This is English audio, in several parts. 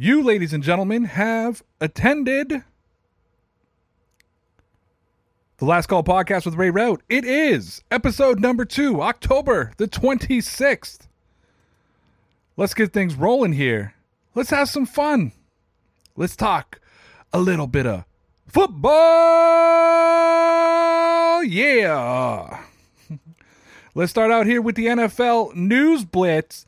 You, ladies and gentlemen, have attended the Last Call podcast with Ray Rout. It is episode number two, October the 26th. Let's get things rolling here. Let's have some fun. Let's talk a little bit of football. Yeah. Let's start out here with the NFL News Blitz.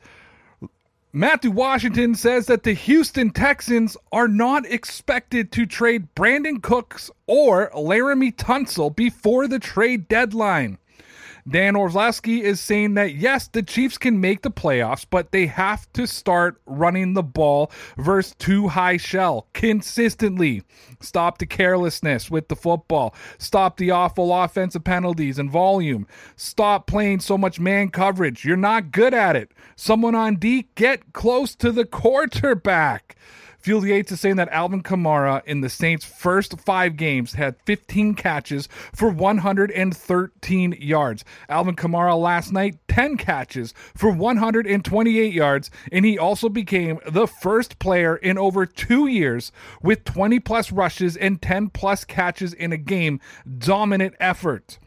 Matthew Washington says that the Houston Texans are not expected to trade Brandin Cooks or Laremy Tunsil before the trade deadline. Dan Orlovsky is saying that yes, the Chiefs can make the playoffs, but they have to start running the ball versus two high shell consistently. Stop the carelessness with the football. Stop the awful offensive penalties and volume. Stop playing so much man coverage. You're not good at it. Someone on D, get close to the quarterback. Field Yates is saying that Alvin Kamara in the Saints' first five games had 15 catches for 113 yards. Alvin Kamara last night, 10 catches for 128 yards, and he also became the first player in over two years with 20 plus rushes and 10 plus catches in a game. Dominant effort.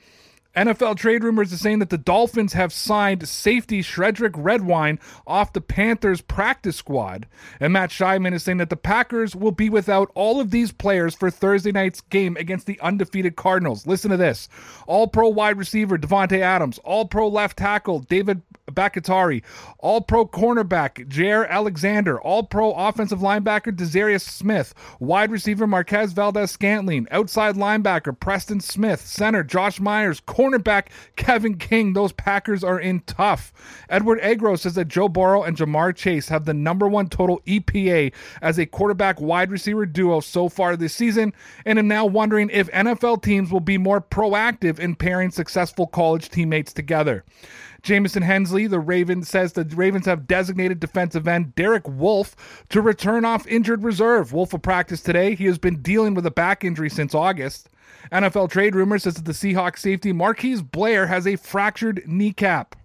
NFL trade rumors are saying that the Dolphins have signed safety Sheldrick Redwine off the Panthers practice squad. And Matt Schneidman is saying that the Packers will be without all of these players for Thursday night's game against the undefeated Cardinals. Listen to this. All pro wide receiver Davante Adams, all pro left tackle David Bakhtiari, all pro cornerback Jaire Alexander, all pro offensive linebacker Za'Darius Smith, wide receiver Marquez Valdes Scantling, outside linebacker Preston Smith, center Josh Myers, cornerback Kevin King. Those Packers are in tough. Edward Egros says that Joe Burrow and Ja'Marr Chase have the number one total EPA as a quarterback wide receiver duo so far this season, and am now wondering if NFL teams will be more proactive in pairing successful college teammates together. Jamison Hensley, the Ravens, says the Ravens have designated defensive end Derek Wolfe to return off injured reserve. Wolfe will practice today. He has been dealing with a back injury since August. NFL trade rumor says that the Seahawks safety Marquise Blair has a fractured kneecap.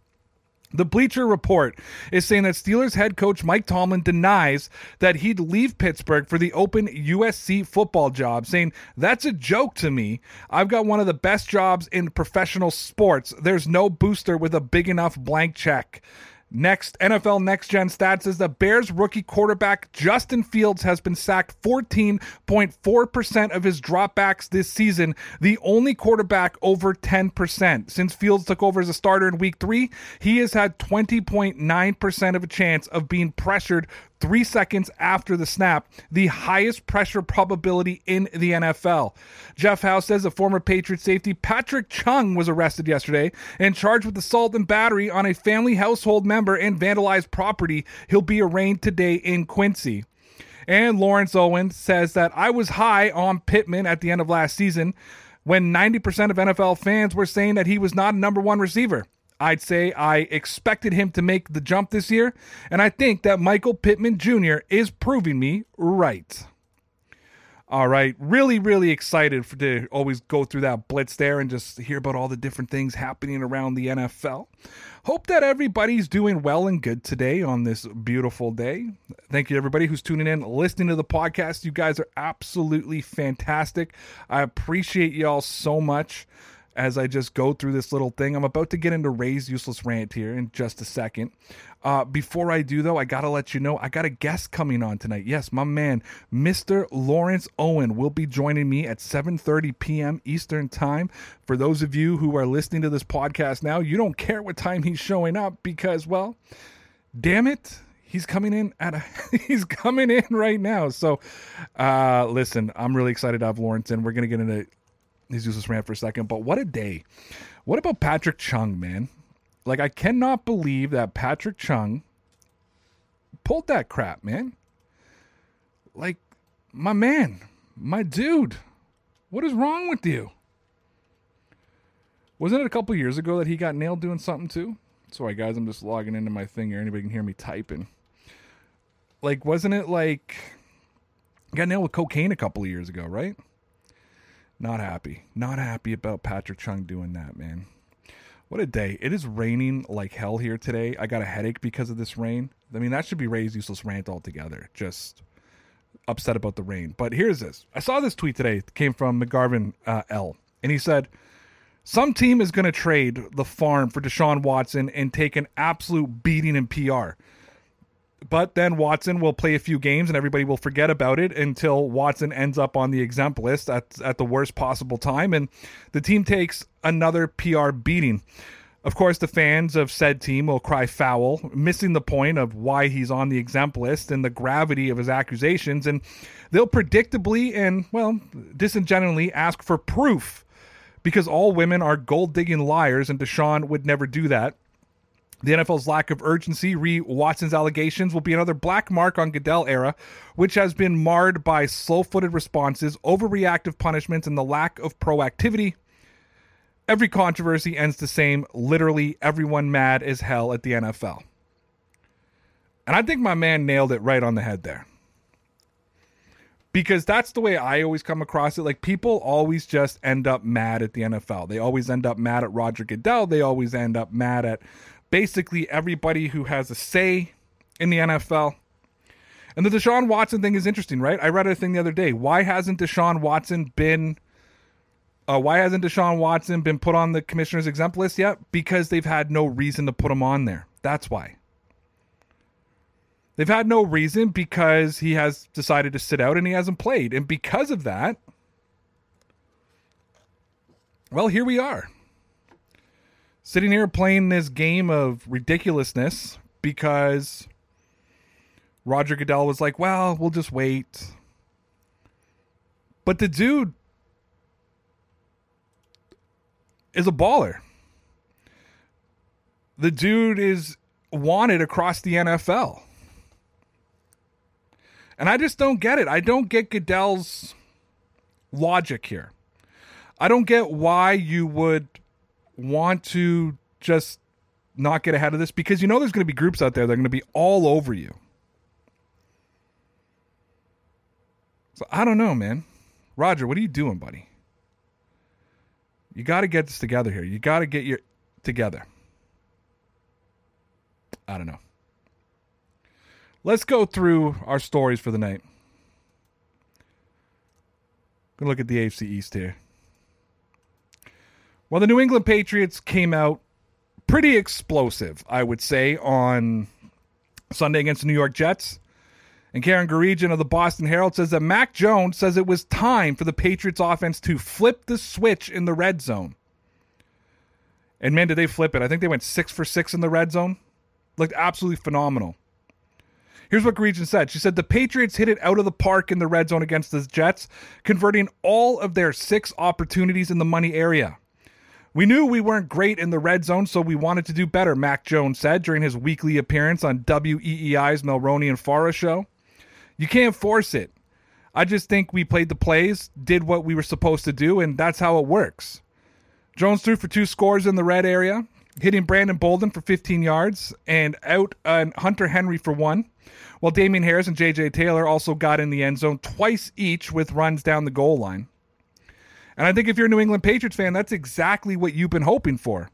The Bleacher Report is saying that Steelers head coach Mike Tomlin denies that he'd leave Pittsburgh for the open USC football job, saying, That's a joke to me. I've got one of the best jobs in professional sports. There's no booster with a big enough blank check. Next, NFL Next Gen Stats says the Bears rookie quarterback Justin Fields has been sacked 14.4% of his dropbacks this season, the only quarterback over 10%. Since Fields took over as a starter in week three, he has had 20.9% of a chance of being pressured three seconds after the snap, the highest pressure probability in the NFL. Jeff House says a former Patriot safety Patrick Chung was arrested yesterday and charged with assault and battery on a family household member and vandalized property. He'll be arraigned today in Quincy. And Lawrence Owen says that I was high on Pittman at the end of last season when 90% of NFL fans were saying that he was not a number one receiver. I'd say I expected him to make the jump this year, and I think that Michael Pittman Jr. is proving me right. All right, really, really excited for, to always go through that blitz there and just hear about all the different things happening around the NFL. Hope that everybody's doing well and good today on this beautiful day. Thank you, everybody who's tuning in, listening to the podcast. You guys are absolutely fantastic. I appreciate y'all so much as I just go through this little thing. I'm about to get into Ray's useless rant here in just a second. Uh, before I do, though, I got to let you know I got a guest coming on tonight. Yes, my man, Mr. Lawrence Owen, will be joining me at 7:30 p.m. Eastern Time. For those of you who are listening to this podcast now, you don't care what time he's showing up because, well, damn it, he's coming in at a he's coming in right now. So uh listen, I'm really excited to have Lawrence in. We're gonna get into useless rant for a second, but what a day. What about Patrick Chung, man? Like, I cannot believe that Patrick Chung pulled that crap, man. Like, my man, my dude, what is wrong with you? Wasn't it a couple years ago that he got nailed doing something too? Sorry, guys, I'm just logging into my thing here. Anybody can hear me typing. Like, wasn't it like got nailed with cocaine a couple of years ago, right? Not happy. Not happy about Patrick Chung doing that, man. What a day. It is raining like hell here today. I got a headache because of this rain. I mean, that should be Ray's useless rant altogether. Just upset about the rain. But here's this. I saw this tweet today. It came from McGarvin uh, L. And he said, some team is going to trade the farm for Deshaun Watson and take an absolute beating in PR. But then Watson will play a few games and everybody will forget about it until Watson ends up on the exempt list at, at the worst possible time. And the team takes another PR beating. Of course, the fans of said team will cry foul, missing the point of why he's on the exempt list and the gravity of his accusations. And they'll predictably and, well, disingenuously ask for proof because all women are gold digging liars, and Deshaun would never do that. The NFL's lack of urgency, re Watson's allegations, will be another black mark on Goodell era, which has been marred by slow footed responses, overreactive punishments, and the lack of proactivity. Every controversy ends the same literally, everyone mad as hell at the NFL. And I think my man nailed it right on the head there. Because that's the way I always come across it. Like, people always just end up mad at the NFL. They always end up mad at Roger Goodell. They always end up mad at basically everybody who has a say in the NFL. And the Deshaun Watson thing is interesting, right? I read a thing the other day. Why hasn't Deshaun Watson been uh, why hasn't Deshaun Watson been put on the commissioner's exempt list yet? Because they've had no reason to put him on there. That's why. They've had no reason because he has decided to sit out and he hasn't played. And because of that, well, here we are sitting here playing this game of ridiculousness because Roger Goodell was like, well, we'll just wait. But the dude is a baller. The dude is wanted across the NFL. And I just don't get it. I don't get Goodell's logic here. I don't get why you would want to just not get ahead of this because you know there's going to be groups out there that are going to be all over you. So I don't know, man. Roger, what are you doing, buddy? You got to get this together here. You got to get your together. I don't know. Let's go through our stories for the night. Gonna look at the AFC East here. Well, the New England Patriots came out pretty explosive, I would say, on Sunday against the New York Jets. And Karen Guregian of the Boston Herald says that Mac Jones says it was time for the Patriots offense to flip the switch in the red zone. And man, did they flip it. I think they went six for six in the red zone. Looked absolutely phenomenal. Here's what Guregian said. She said the Patriots hit it out of the park in the red zone against the Jets, converting all of their six opportunities in the money area. We knew we weren't great in the red zone, so we wanted to do better, Mac Jones said during his weekly appearance on WEEI's Merloni and Fauria show. You can't force it. I just think we played the plays, did what we were supposed to do, and that's how it works. Jones threw for two scores in the red area, hitting Brandon Bolden for 15 yards and out uh, Hunter Henry for one, while Damien Harris and J.J. Taylor also got in the end zone twice each with runs down the goal line. And I think if you're a New England Patriots fan, that's exactly what you've been hoping for.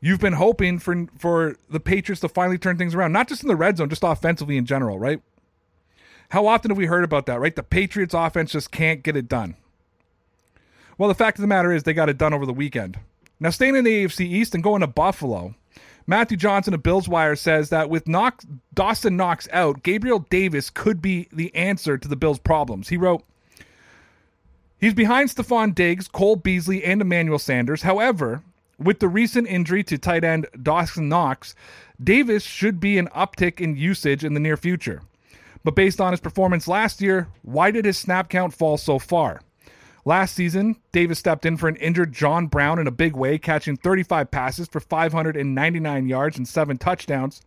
You've been hoping for for the Patriots to finally turn things around, not just in the red zone, just offensively in general, right? How often have we heard about that, right? The Patriots offense just can't get it done. Well, the fact of the matter is they got it done over the weekend. Now, staying in the AFC East and going to Buffalo, Matthew Johnson of Bills Wire says that with Knox, Dawson Knox out, Gabriel Davis could be the answer to the Bills' problems. He wrote, He's behind Stefon Diggs, Cole Beasley, and Emmanuel Sanders. However, with the recent injury to tight end Dawson Knox, Davis should be an uptick in usage in the near future. But based on his performance last year, why did his snap count fall so far? Last season, Davis stepped in for an injured John Brown in a big way, catching 35 passes for 599 yards and seven touchdowns.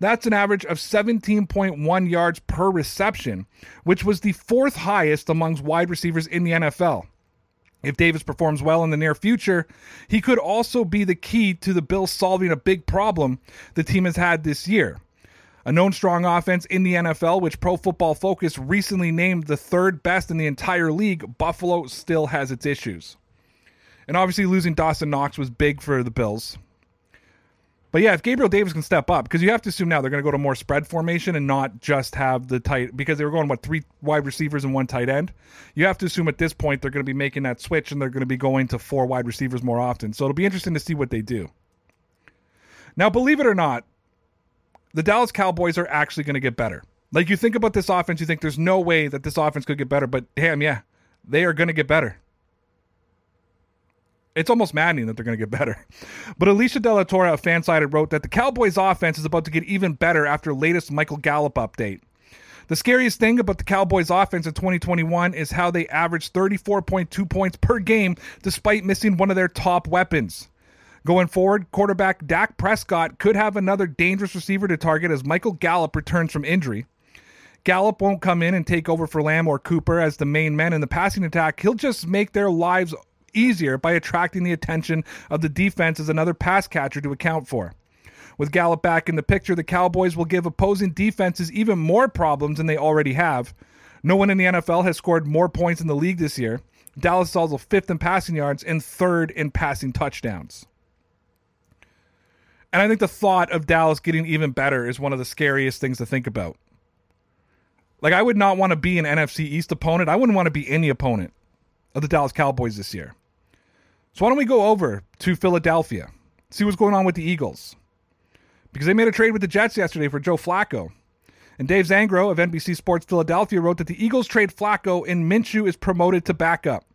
That's an average of 17.1 yards per reception, which was the fourth highest amongst wide receivers in the NFL. If Davis performs well in the near future, he could also be the key to the Bills solving a big problem the team has had this year. A known strong offense in the NFL, which Pro Football Focus recently named the third best in the entire league, Buffalo still has its issues. And obviously, losing Dawson Knox was big for the Bills. But yeah, if Gabriel Davis can step up, because you have to assume now they're going to go to more spread formation and not just have the tight, because they were going, what, three wide receivers and one tight end? You have to assume at this point they're going to be making that switch and they're going to be going to four wide receivers more often. So it'll be interesting to see what they do. Now, believe it or not, the Dallas Cowboys are actually going to get better. Like you think about this offense, you think there's no way that this offense could get better, but damn, yeah, they are going to get better. It's almost maddening that they're going to get better. But Alicia De La Torre of Fansided wrote that the Cowboys offense is about to get even better after latest Michael Gallup update. The scariest thing about the Cowboys offense in 2021 is how they averaged 34.2 points per game despite missing one of their top weapons. Going forward, quarterback Dak Prescott could have another dangerous receiver to target as Michael Gallup returns from injury. Gallup won't come in and take over for Lamb or Cooper as the main men in the passing attack. He'll just make their lives easier by attracting the attention of the defense as another pass catcher to account for. With Gallup back in the picture, the Cowboys will give opposing defenses even more problems than they already have. No one in the NFL has scored more points in the league this year. Dallas is also fifth in passing yards and third in passing touchdowns. And I think the thought of Dallas getting even better is one of the scariest things to think about. Like, I would not want to be an NFC East opponent. I wouldn't want to be any opponent of the Dallas Cowboys this year. So why don't we go over to Philadelphia, see what's going on with the Eagles? Because they made a trade with the Jets yesterday for Joe Flacco. And Dave Zangaro of NBC Sports Philadelphia wrote that the Eagles trade Flacco and Minshew is promoted to backup.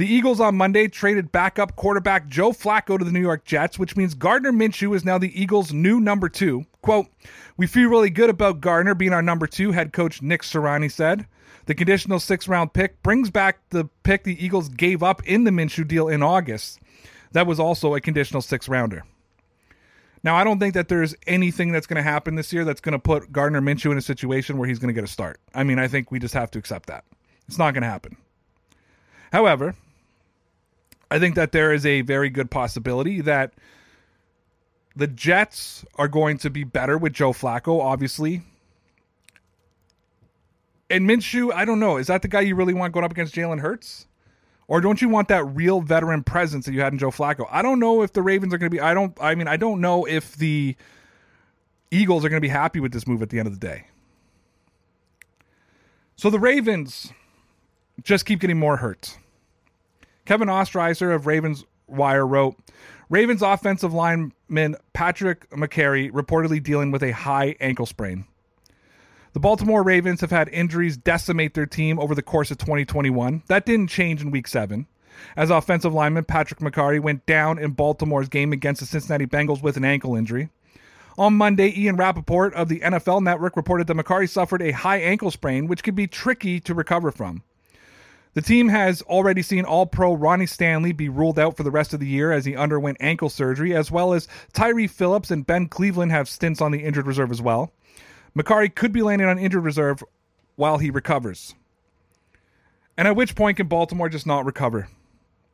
The Eagles on Monday traded backup quarterback Joe Flacco to the New York Jets, which means Gardner Minshew is now the Eagles' new number two. Quote, We feel really good about Gardner being our number two, head coach Nick Sirianni said. The conditional six round pick brings back the pick the Eagles gave up in the Minshew deal in August. That was also a conditional six rounder. Now, I don't think that there's anything that's going to happen this year that's going to put Gardner Minshew in a situation where he's going to get a start. I mean, I think we just have to accept that. It's not going to happen. However, I think that there is a very good possibility that the Jets are going to be better with Joe Flacco, obviously. And Minshew, I don't know. Is that the guy you really want going up against Jalen Hurts? Or don't you want that real veteran presence that you had in Joe Flacco? I don't know if the Ravens are going to be. I don't. I mean, I don't know if the Eagles are going to be happy with this move at the end of the day. So the Ravens just keep getting more hurt. Kevin Oestreicher of Ravens Wire wrote Ravens offensive lineman Patrick Mekari reportedly dealing with a high ankle sprain. The Baltimore Ravens have had injuries decimate their team over the course of 2021. That didn't change in week seven. As offensive lineman Patrick Mekari went down in Baltimore's game against the Cincinnati Bengals with an ankle injury. On Monday, Ian Rapoport of the NFL Network reported that Mekari suffered a high ankle sprain, which could be tricky to recover from. The team has already seen All Pro Ronnie Stanley be ruled out for the rest of the year as he underwent ankle surgery, as well as Tyre Phillips and Ben Cleveland have stints on the injured reserve as well. Mekari could be landing on injured reserve while he recovers. And at which point can Baltimore just not recover?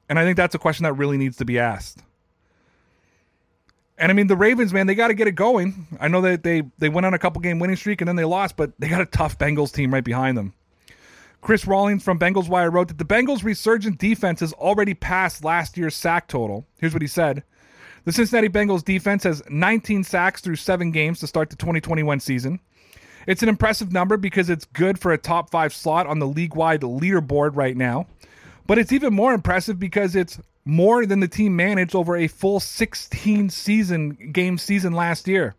And I think that's a question that really needs to be asked. And I mean, the Ravens, man, they got to get it going. I know that they, they went on a couple game winning streak and then they lost, but they got a tough Bengals team right behind them. Chris Rawlings from Bengals Wire wrote that the Bengals' resurgent defense has already passed last year's sack total. Here's what he said The Cincinnati Bengals defense has 19 sacks through seven games to start the 2021 season. It's an impressive number because it's good for a top five slot on the league wide leaderboard right now. But it's even more impressive because it's more than the team managed over a full 16 season game season last year.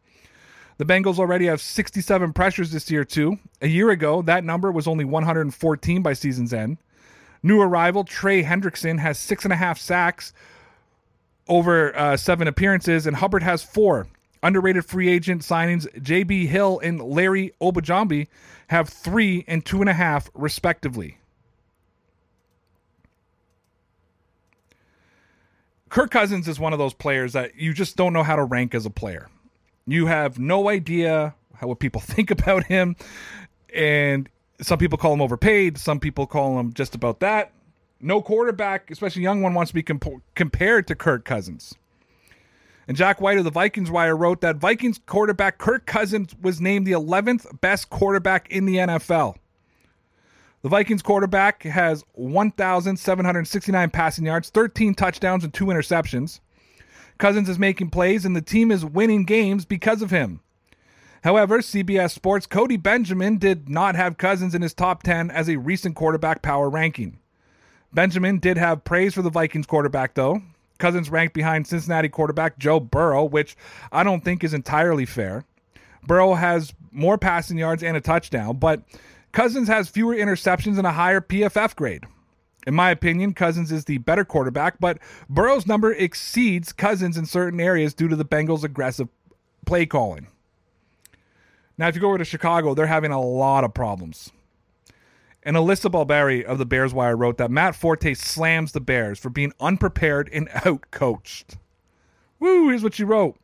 The Bengals already have 67 pressures this year, too. A year ago, that number was only 114 by season's end. New arrival Trey Hendrickson has six and a half sacks over uh, seven appearances, and Hubbard has four. Underrated free agent signings J.B. Hill and Larry Ogunjobi have three and two and a half, respectively. Kirk Cousins is one of those players that you just don't know how to rank as a player. You have no idea how what people think about him, and some people call him overpaid. Some people call him just about that. No quarterback, especially young one, wants to be comp- compared to Kirk Cousins. And Jack White of the Vikings Wire wrote that Vikings quarterback Kirk Cousins was named the 11th best quarterback in the NFL. The Vikings quarterback has 1,769 passing yards, 13 touchdowns, and two interceptions. Cousins is making plays, and the team is winning games because of him. However, CBS Sports' Cody Benjamin did not have Cousins in his top 10 as a recent quarterback power ranking. Benjamin did have praise for the Vikings quarterback, though. Cousins ranked behind Cincinnati quarterback Joe Burrow, which I don't think is entirely fair. Burrow has more passing yards and a touchdown, but Cousins has fewer interceptions and a higher PFF grade. In my opinion, Cousins is the better quarterback, but Burrow's number exceeds Cousins in certain areas due to the Bengals' aggressive play calling. Now, if you go over to Chicago, they're having a lot of problems. And Alyssa Barbieri of the Bears Wire wrote that Matt Forte slams the Bears for being unprepared and outcoached. Woo, here's what she wrote.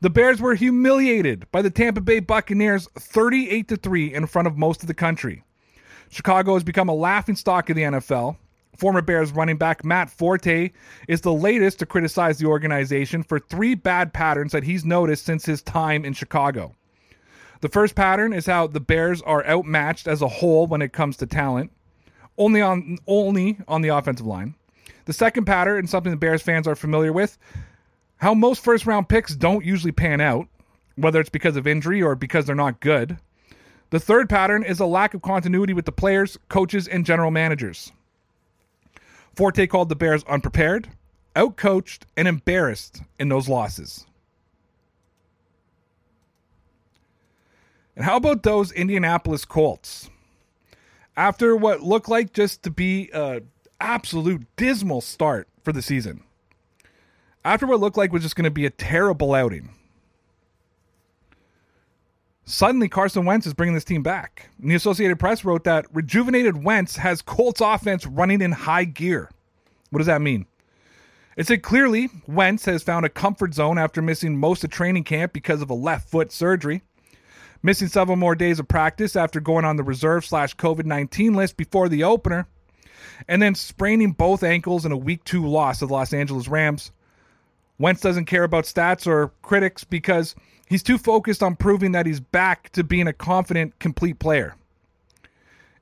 The Bears were humiliated by the Tampa Bay Buccaneers 38 to 3 in front of most of the country. Chicago has become a laughing stock of the NFL. Former Bears running back Matt Forte is the latest to criticize the organization for three bad patterns that he's noticed since his time in Chicago. The first pattern is how the Bears are outmatched as a whole when it comes to talent, only on only on the offensive line. The second pattern, and something the Bears fans are familiar with, how most first round picks don't usually pan out, whether it's because of injury or because they're not good. The third pattern is a lack of continuity with the players, coaches, and general managers. Forte called the Bears unprepared, outcoached, and embarrassed in those losses. And how about those Indianapolis Colts? After what looked like just to be a absolute dismal start for the season. After what looked like was just going to be a terrible outing. Suddenly, Carson Wentz is bringing this team back. And the Associated Press wrote that rejuvenated Wentz has Colts offense running in high gear. What does that mean? It said clearly Wentz has found a comfort zone after missing most of training camp because of a left foot surgery missing several more days of practice after going on the reserve slash COVID 19 list before the opener, and then spraining both ankles in a week two loss to the Los Angeles Rams. Wentz doesn't care about stats or critics because he's too focused on proving that he's back to being a confident, complete player.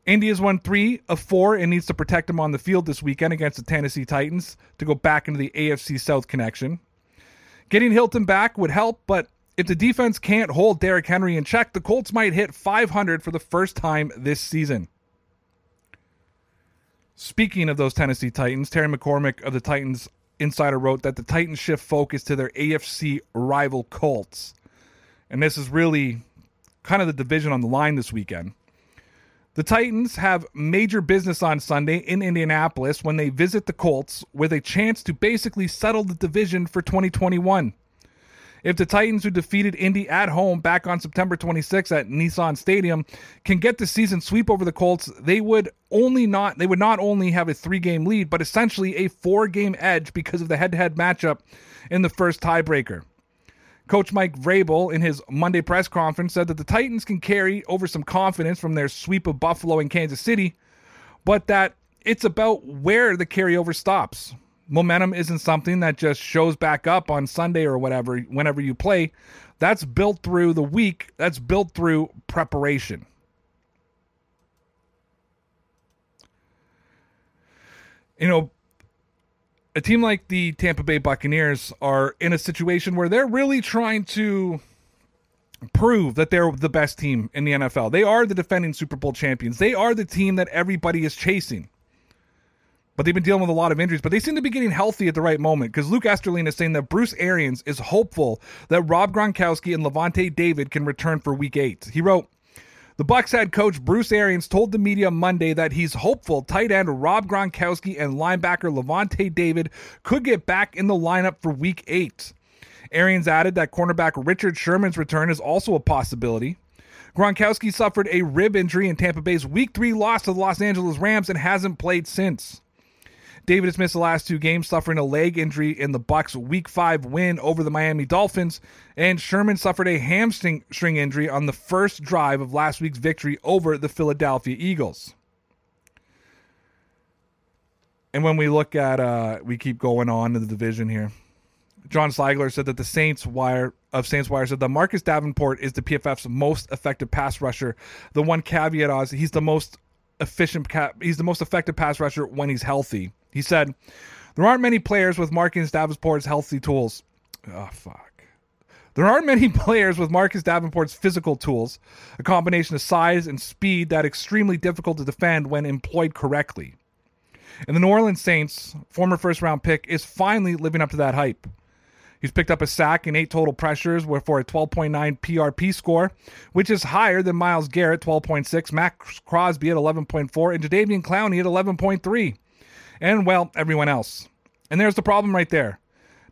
Indy has won three of four and needs to protect him on the field this weekend against the Tennessee Titans to go back into the AFC South connection. Getting Hilton back would help, but if the defense can't hold Derrick Henry in check, the Colts might hit 500 for the first time this season. Speaking of those Tennessee Titans, Terry McCormick of the Titans Insider wrote that the Titans shift focus to their AFC rival Colts. And this is really kind of the division on the line this weekend. The Titans have major business on Sunday in Indianapolis when they visit the Colts with a chance to basically settle the division for 2021. If the Titans, who defeated Indy at home back on September 26 at Nissan Stadium, can get the season sweep over the Colts, they would only not they would not only have a three game lead, but essentially a four game edge because of the head to head matchup in the first tiebreaker. Coach Mike Vrabel, in his Monday press conference, said that the Titans can carry over some confidence from their sweep of Buffalo and Kansas City, but that it's about where the carryover stops momentum isn't something that just shows back up on Sunday or whatever, whenever you play. That's built through the week, that's built through preparation. You know, a team like the Tampa Bay Buccaneers are in a situation where they're really trying to prove that they're the best team in the NFL. They are the defending Super Bowl champions. They are the team that everybody is chasing but they've been dealing with a lot of injuries. But they seem to be getting healthy at the right moment because Luke Easterling is saying that Bruce Arians is hopeful that Rob Gronkowski and Lavonte David can return for Week Eight. He wrote. The Bucs head coach Bruce Arians told the media Monday that he's hopeful tight end Rob Gronkowski and linebacker Lavonte David could get back in the lineup for week 8. Arians added that cornerback Richard Sherman's return is also a possibility. Gronkowski suffered a rib injury in Tampa Bay's week 3 loss to the Los Angeles Rams and hasn't played since. David has missed the last two games, suffering a leg injury in the Bucs' Week Five win over the Miami Dolphins, and Sherman suffered a hamstring string injury on the first drive of last week's victory over the Philadelphia Eagles. And when we look at, uh, we keep going on in the division here. John Sigler said that the Saints wire of Saints Wire said that Marcus Davenport is the PFF's most effective pass rusher. The one caveat is he's the most efficient. He's the most effective pass rusher when he's healthy. He said, "There aren't many players with Marcus Davenport's healthy tools." Oh fuck. There aren't many players with Marcus Davenport's physical tools, a combination of size and speed that extremely difficult to defend when employed correctly. And the New Orleans Saints, former first round pick, is finally living up to that hype. He's picked up a sack and eight total pressures for a 12.9 PRP score, which is higher than Myles Garrett, 12.6, Maxx Crosby at 11.4, and Jadeveon Clowney at 11.3. And, well, everyone else. And there's the problem right there.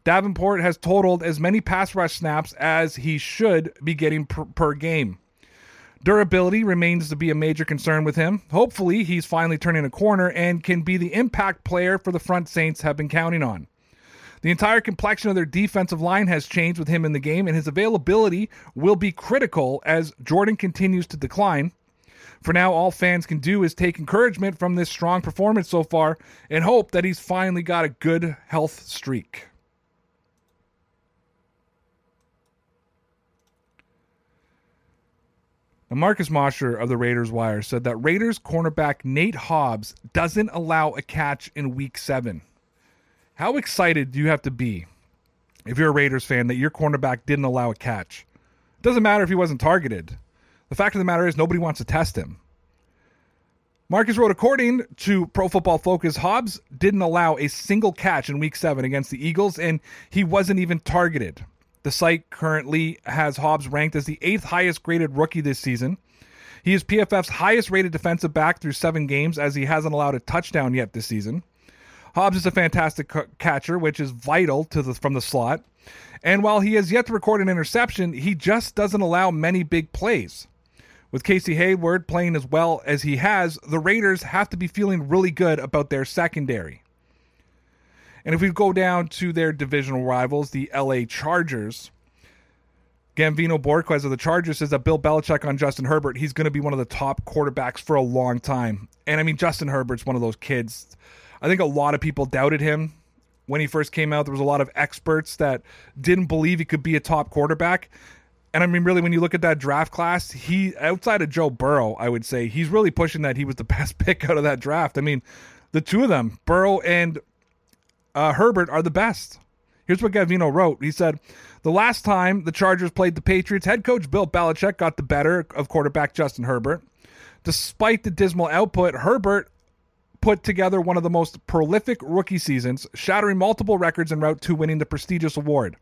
Davenport has totaled as many pass rush snaps as he should be getting per, per game. Durability remains to be a major concern with him. Hopefully, he's finally turning a corner and can be the impact player for the front Saints have been counting on. The entire complexion of their defensive line has changed with him in the game, and his availability will be critical as Jordan continues to decline. For now, all fans can do is take encouragement from this strong performance so far and hope that he's finally got a good health streak. Now, Marcus Mosher of the Raiders Wire said that Raiders cornerback Nate Hobbs doesn't allow a catch in week seven. How excited do you have to be if you're a Raiders fan that your cornerback didn't allow a catch? It doesn't matter if he wasn't targeted. The fact of the matter is, nobody wants to test him. Marcus wrote, according to Pro Football Focus, Hobbs didn't allow a single catch in week seven against the Eagles, and he wasn't even targeted. The site currently has Hobbs ranked as the eighth highest graded rookie this season. He is PFF's highest rated defensive back through seven games, as he hasn't allowed a touchdown yet this season. Hobbs is a fantastic c- catcher, which is vital to the from the slot. And while he has yet to record an interception, he just doesn't allow many big plays. With Casey Hayward playing as well as he has, the Raiders have to be feeling really good about their secondary. And if we go down to their divisional rivals, the LA Chargers, Gavino Borquez of the Chargers says that Bill Belichick on Justin Herbert, he's going to be one of the top quarterbacks for a long time. And I mean, Justin Herbert's one of those kids. I think a lot of people doubted him when he first came out. There was a lot of experts that didn't believe he could be a top quarterback. And I mean, really, when you look at that draft class, he outside of Joe Burrow, I would say he's really pushing that he was the best pick out of that draft. I mean, the two of them, Burrow and uh, Herbert, are the best. Here's what Gavino wrote. He said, The last time the Chargers played the Patriots, head coach Bill Belichick got the better of quarterback Justin Herbert. Despite the dismal output, Herbert put together one of the most prolific rookie seasons, shattering multiple records en route to winning the prestigious award.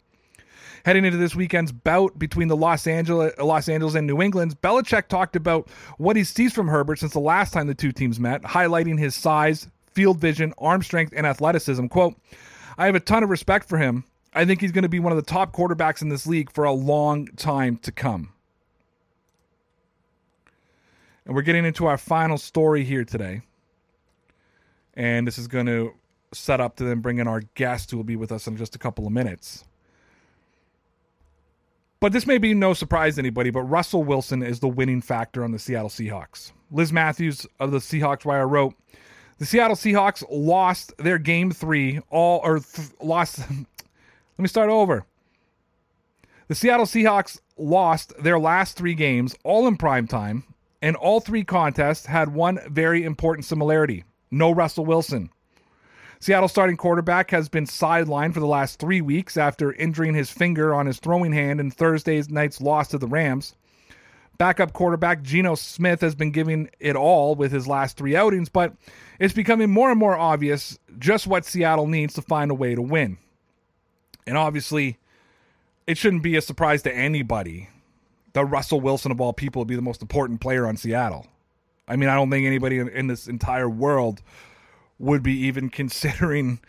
Heading into this weekend's bout between the Los Angeles, Los Angeles and New England, Belichick talked about what he sees from Herbert since the last time the two teams met, highlighting his size, field vision, arm strength, and athleticism. Quote, I have a ton of respect for him. I think he's going to be one of the top quarterbacks in this league for a long time to come. And we're getting into our final story here today. And this is going to set up to then bring in our guest who will be with us in just a couple of minutes. But this may be no surprise to anybody, but Russell Wilson is the winning factor on the Seattle Seahawks. Liz Matthews of the Seahawks Wire wrote, the Seattle Seahawks lost their game three, all or th- lost. let me start over. The Seattle Seahawks lost their last three games, all in prime time, and all three contests had one very important similarity no Russell Wilson. Seattle starting quarterback has been sidelined for the last three weeks after injuring his finger on his throwing hand in Thursday's night's loss to the Rams. Backup quarterback Geno Smith has been giving it all with his last three outings, but it's becoming more and more obvious just what Seattle needs to find a way to win. And obviously, it shouldn't be a surprise to anybody that Russell Wilson, of all people, would be the most important player on Seattle. I mean, I don't think anybody in, in this entire world would be even considering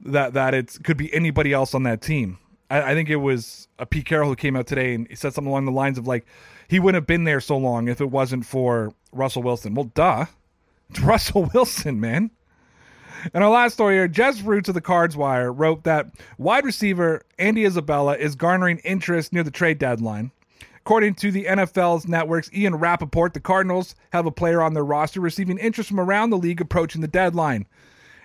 that that it could be anybody else on that team. I, I, think it was a Pete Carroll who came out today and he said something along the lines of like he wouldn't have been there so long if it wasn't for Russell Wilson. Well, duh, it's Russell Wilson, man. And our last story here, Jess Roots of the Cards Wire wrote that wide receiver Andy Isabella is garnering interest near the trade deadline. According to the NFL's network's Ian Rapoport, the Cardinals have a player on their roster receiving interest from around the league approaching the deadline.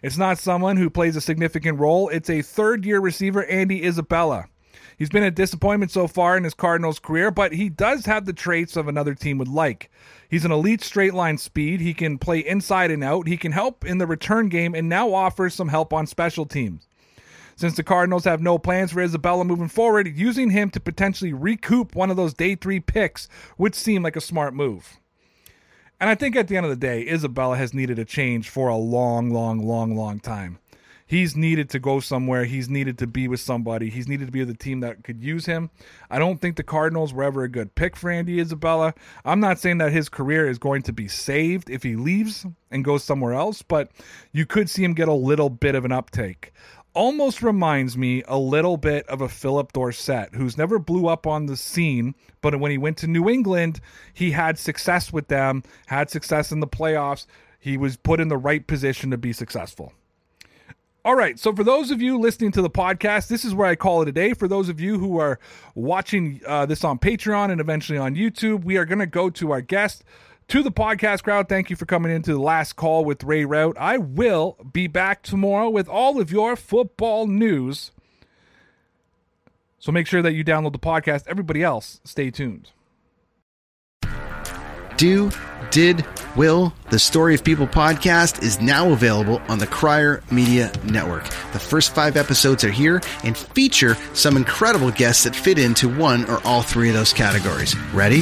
It's not someone who plays a significant role, it's a third year receiver, Andy Isabella. He's been a disappointment so far in his Cardinals career, but he does have the traits of another team would like. He's an elite straight line speed. He can play inside and out. He can help in the return game and now offers some help on special teams. Since the Cardinals have no plans for Isabella moving forward, using him to potentially recoup one of those day three picks would seem like a smart move. And I think at the end of the day, Isabella has needed a change for a long, long, long, long time. He's needed to go somewhere. He's needed to be with somebody. He's needed to be with a team that could use him. I don't think the Cardinals were ever a good pick for Andy Isabella. I'm not saying that his career is going to be saved if he leaves and goes somewhere else, but you could see him get a little bit of an uptake almost reminds me a little bit of a Phillip Dorsett, who's never blew up on the scene, but when he went to New England, he had success with them, had success in the playoffs. He was put in the right position to be successful. All right, so for those of you listening to the podcast, this is where I call it a day. For those of you who are watching uh, this on Patreon and eventually on YouTube, we are going to go to our guest to the podcast crowd, thank you for coming into the last call with Ray Route. I will be back tomorrow with all of your football news. So make sure that you download the podcast. Everybody else, stay tuned. Do, did, will, the Story of People podcast is now available on the Crier Media Network. The first five episodes are here and feature some incredible guests that fit into one or all three of those categories. Ready?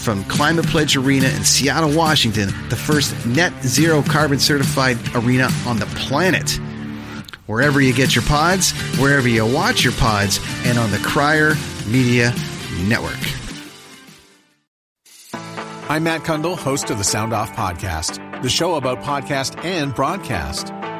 from Climate Pledge Arena in Seattle, Washington, the first net zero carbon certified arena on the planet. Wherever you get your pods, wherever you watch your pods, and on the Crier Media Network. I'm Matt Kundle, host of the Sound Off Podcast, the show about podcast and broadcast.